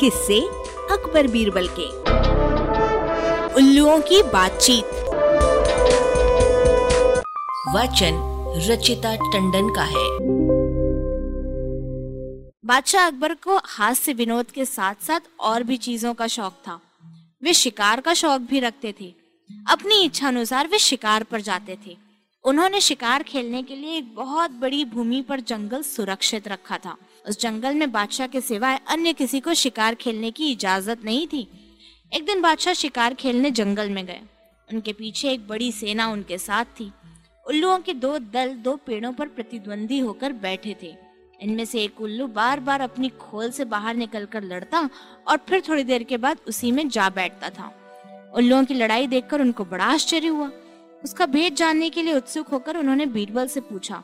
किससे अकबर बीरबल के। उल्लुओं की बातचीत। वचन रचिता टंडन का है। बादशाह अकबर को हास्य विनोद के साथ साथ और भी चीज़ों का शौक था। वे शिकार का शौक भी रखते थे। अपनी इच्छा अनुसार वे शिकार पर जाते थे। उन्होंने शिकार खेलने के लिए एक बहुत बड़ी भूमि पर जंगल सुरक्षित रखा था। उस जंगल में बादशाह के सिवाय अन्य किसी को शिकार खेलने की इजाज़त नहीं थी। एक दिन बादशाह शिकार खेलने जंगल में गए। उनके पीछे एक बड़ी सेना उनके साथ थी। उल्लुओं के दो दल दो पेड़ों पर प्रतिद्वंदी होकर बैठे थे। इनमें से एक उल्लू बार बार अपनी खोल से बाहर निकलकर लड़ता और फिर थोड़ी देर के बाद उसी में जा बैठता था। उल्लुओं की लड़ाई देखकर उनको बड़ा आश्चर्य हुआ। उसका भेद जानने के लिए उत्सुक होकर उन्होंने बीरबल से पूछा,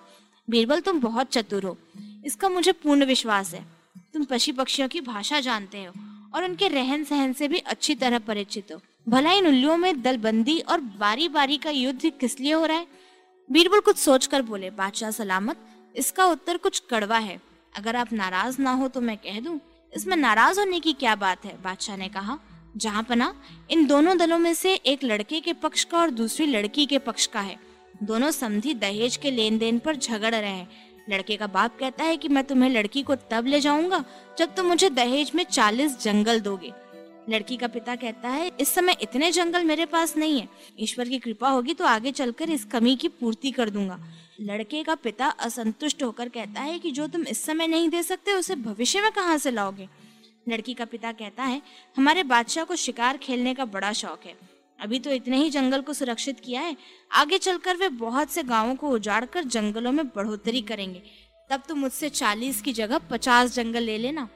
बीरबल, तुम बहुत चतुर हो। इसका मुझे पूर्ण विश्वास है। तुम पशु पक्षियों की भाषा जानते हो और उनके रहन सहन से भी अच्छी तरह परिचित हो। भला इन उल्लुओं में दलबंदी और बारी बारी का युद्ध किस लिए हो रहा है? बीरबल कुछ सोचकर बोले, बादशाह सलामत, इसका उत्तर कुछ कड़वा है। अगर आप नाराज़ ना हो तो मैं कह दूँ, इसमें नाराज़ होने की क्या बात है? बादशाह ने कहा, जहाँ पना इन दोनों दलों में से एक लड़के के पक्ष का और दूसरी लड़की के पक्ष का है। दोनों समझी दहेज के लेन देन पर झगड़ रहे हैं। लड़के का बाप कहता है कि मैं तुम्हें लड़की को तब ले जाऊँगा जब तुम मुझे दहेज में चालीस जंगल दोगे। लड़की का पिता कहता है, इस समय इतने जंगल मेरे पास नहीं है। ईश्वर की कृपा होगी तो आगे चलकर इस कमी की पूर्ति कर दूँगा। लड़के का पिता असंतुष्ट होकर कहता है कि जो तुम इस समय नहीं दे सकते, उसे भविष्य में कहाँ से लाओगे? लड़की का पिता कहता है, हमारे बादशाह को शिकार खेलने का बड़ा शौक है। अभी तो इतने ही जंगल को सुरक्षित किया है। आगे चलकर वे बहुत से गाँवों को उजाड़ कर जंगलों में बढ़ोतरी करेंगे। तब तो मुझसे चालीस की जगह पचास जंगल ले लेना।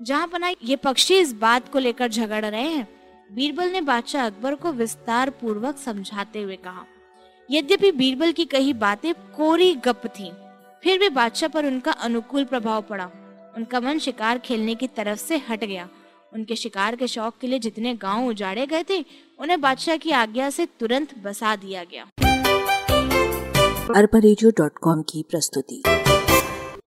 जहाँ पना ये पक्षी इस बात को लेकर झगड़ रहे हैं। बीरबल ने बादशाह अकबर को विस्तार पूर्वक समझाते हुए कहा, यद्यपि बीरबल की कही बातें कोरी गप थी, फिर भी बादशाह पर उनका अनुकूल प्रभाव पड़ा। उनका मन शिकार खेलने की तरफ़ से हट गया। उनके शिकार के शौक के लिए जितने गाँव उजाड़े गए थे, उन्हें बादशाह की आज्ञा से तुरंत बसा दिया गया। अरबा की प्रस्तुति।